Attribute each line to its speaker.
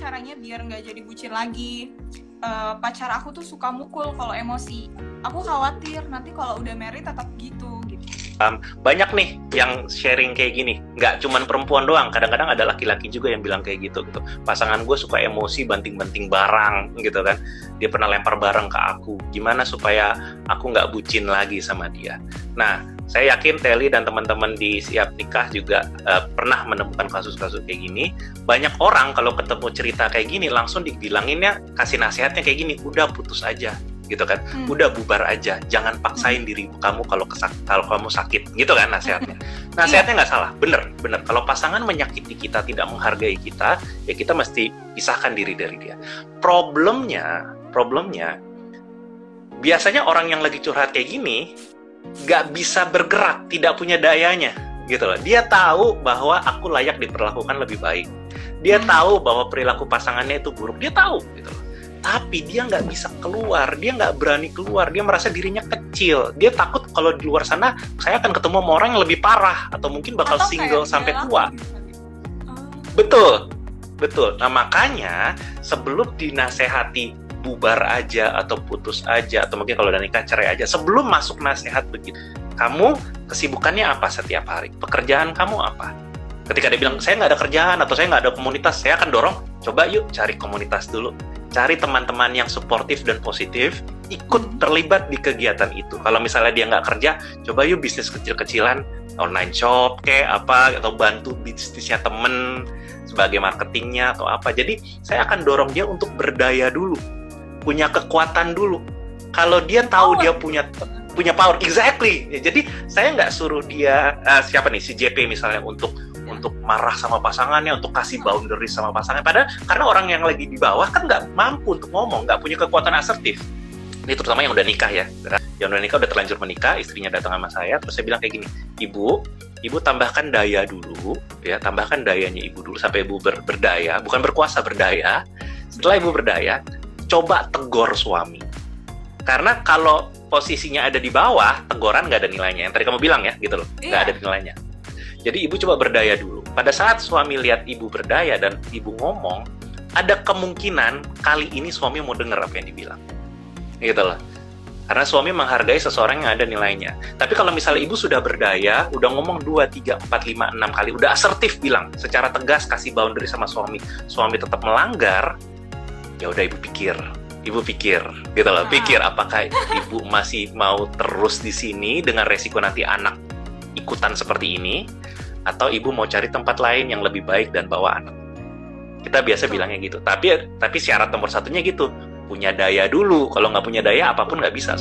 Speaker 1: caranya biar nggak jadi bucin lagi. Uh, pacar aku tuh suka mukul kalau emosi. Aku khawatir nanti kalau udah married tetap gitu gitu.
Speaker 2: Um, banyak nih yang sharing kayak gini. Nggak cuman perempuan doang kadang-kadang ada laki-laki juga yang bilang kayak gitu gitu. Pasangan gue suka emosi banting-banting barang gitu kan. Dia pernah lempar barang ke aku. Gimana supaya aku nggak bucin lagi sama dia? Nah saya yakin Telly dan teman-teman di siap nikah juga uh, pernah menemukan kasus-kasus kayak gini. Banyak orang kalau ketemu cerita kayak gini langsung dibilanginnya kasih nasihatnya kayak gini, udah putus aja gitu kan hmm. udah bubar aja jangan paksain hmm. diri kamu kalau kesak kalau kamu sakit gitu kan nasihatnya hmm. nasihatnya nggak salah bener bener kalau pasangan menyakiti kita tidak menghargai kita ya kita mesti pisahkan diri dari dia problemnya problemnya biasanya orang yang lagi curhat kayak gini nggak bisa bergerak tidak punya dayanya gitu loh dia tahu bahwa aku layak diperlakukan lebih baik dia hmm. tahu bahwa perilaku pasangannya itu buruk dia tahu gitu loh tapi dia nggak bisa keluar, dia nggak berani keluar, dia merasa dirinya kecil, dia takut kalau di luar sana saya akan ketemu sama orang yang lebih parah atau mungkin bakal atau single sampai tua. Gitu. Betul, betul. Nah makanya sebelum dinasehati bubar aja atau putus aja atau mungkin kalau udah nikah cerai aja, sebelum masuk nasihat begitu, kamu kesibukannya apa setiap hari? Pekerjaan kamu apa? Ketika dia bilang saya nggak ada kerjaan atau saya nggak ada komunitas, saya akan dorong coba yuk cari komunitas dulu cari teman-teman yang suportif dan positif, ikut terlibat di kegiatan itu. Kalau misalnya dia nggak kerja, coba yuk bisnis kecil-kecilan, online shop kayak apa, atau bantu bisnisnya temen sebagai marketingnya atau apa. Jadi saya akan dorong dia untuk berdaya dulu, punya kekuatan dulu. Kalau dia tahu oh. dia punya punya power, exactly. Jadi saya nggak suruh dia uh, siapa nih si JP misalnya untuk untuk marah sama pasangannya, untuk kasih boundary sama pasangannya. Padahal karena orang yang lagi di bawah kan nggak mampu untuk ngomong, nggak punya kekuatan asertif. Ini terutama yang udah nikah ya. Yang udah nikah udah terlanjur menikah, istrinya datang sama saya, terus saya bilang kayak gini, ibu, ibu tambahkan daya dulu, ya tambahkan dayanya ibu dulu sampai ibu ber berdaya, bukan berkuasa berdaya. Setelah ibu berdaya, coba tegur suami. Karena kalau posisinya ada di bawah, teguran nggak ada nilainya. Yang tadi kamu bilang ya, gitu loh, nggak yeah. ada nilainya jadi ibu coba berdaya dulu. Pada saat suami lihat ibu berdaya dan ibu ngomong, ada kemungkinan kali ini suami mau dengar apa yang dibilang. Gitu loh. Karena suami menghargai seseorang yang ada nilainya. Tapi kalau misalnya ibu sudah berdaya, udah ngomong 2, 3, 4, 5, 6 kali, udah asertif bilang, secara tegas kasih boundary sama suami, suami tetap melanggar, ya udah ibu pikir, ibu pikir gitu loh, pikir apakah ibu masih mau terus di sini dengan resiko nanti anak ikutan seperti ini atau ibu mau cari tempat lain yang lebih baik dan bawa anak. Kita biasa bilangnya gitu. Tapi tapi syarat nomor satunya gitu, punya daya dulu. Kalau nggak punya daya apa pun nggak bisa.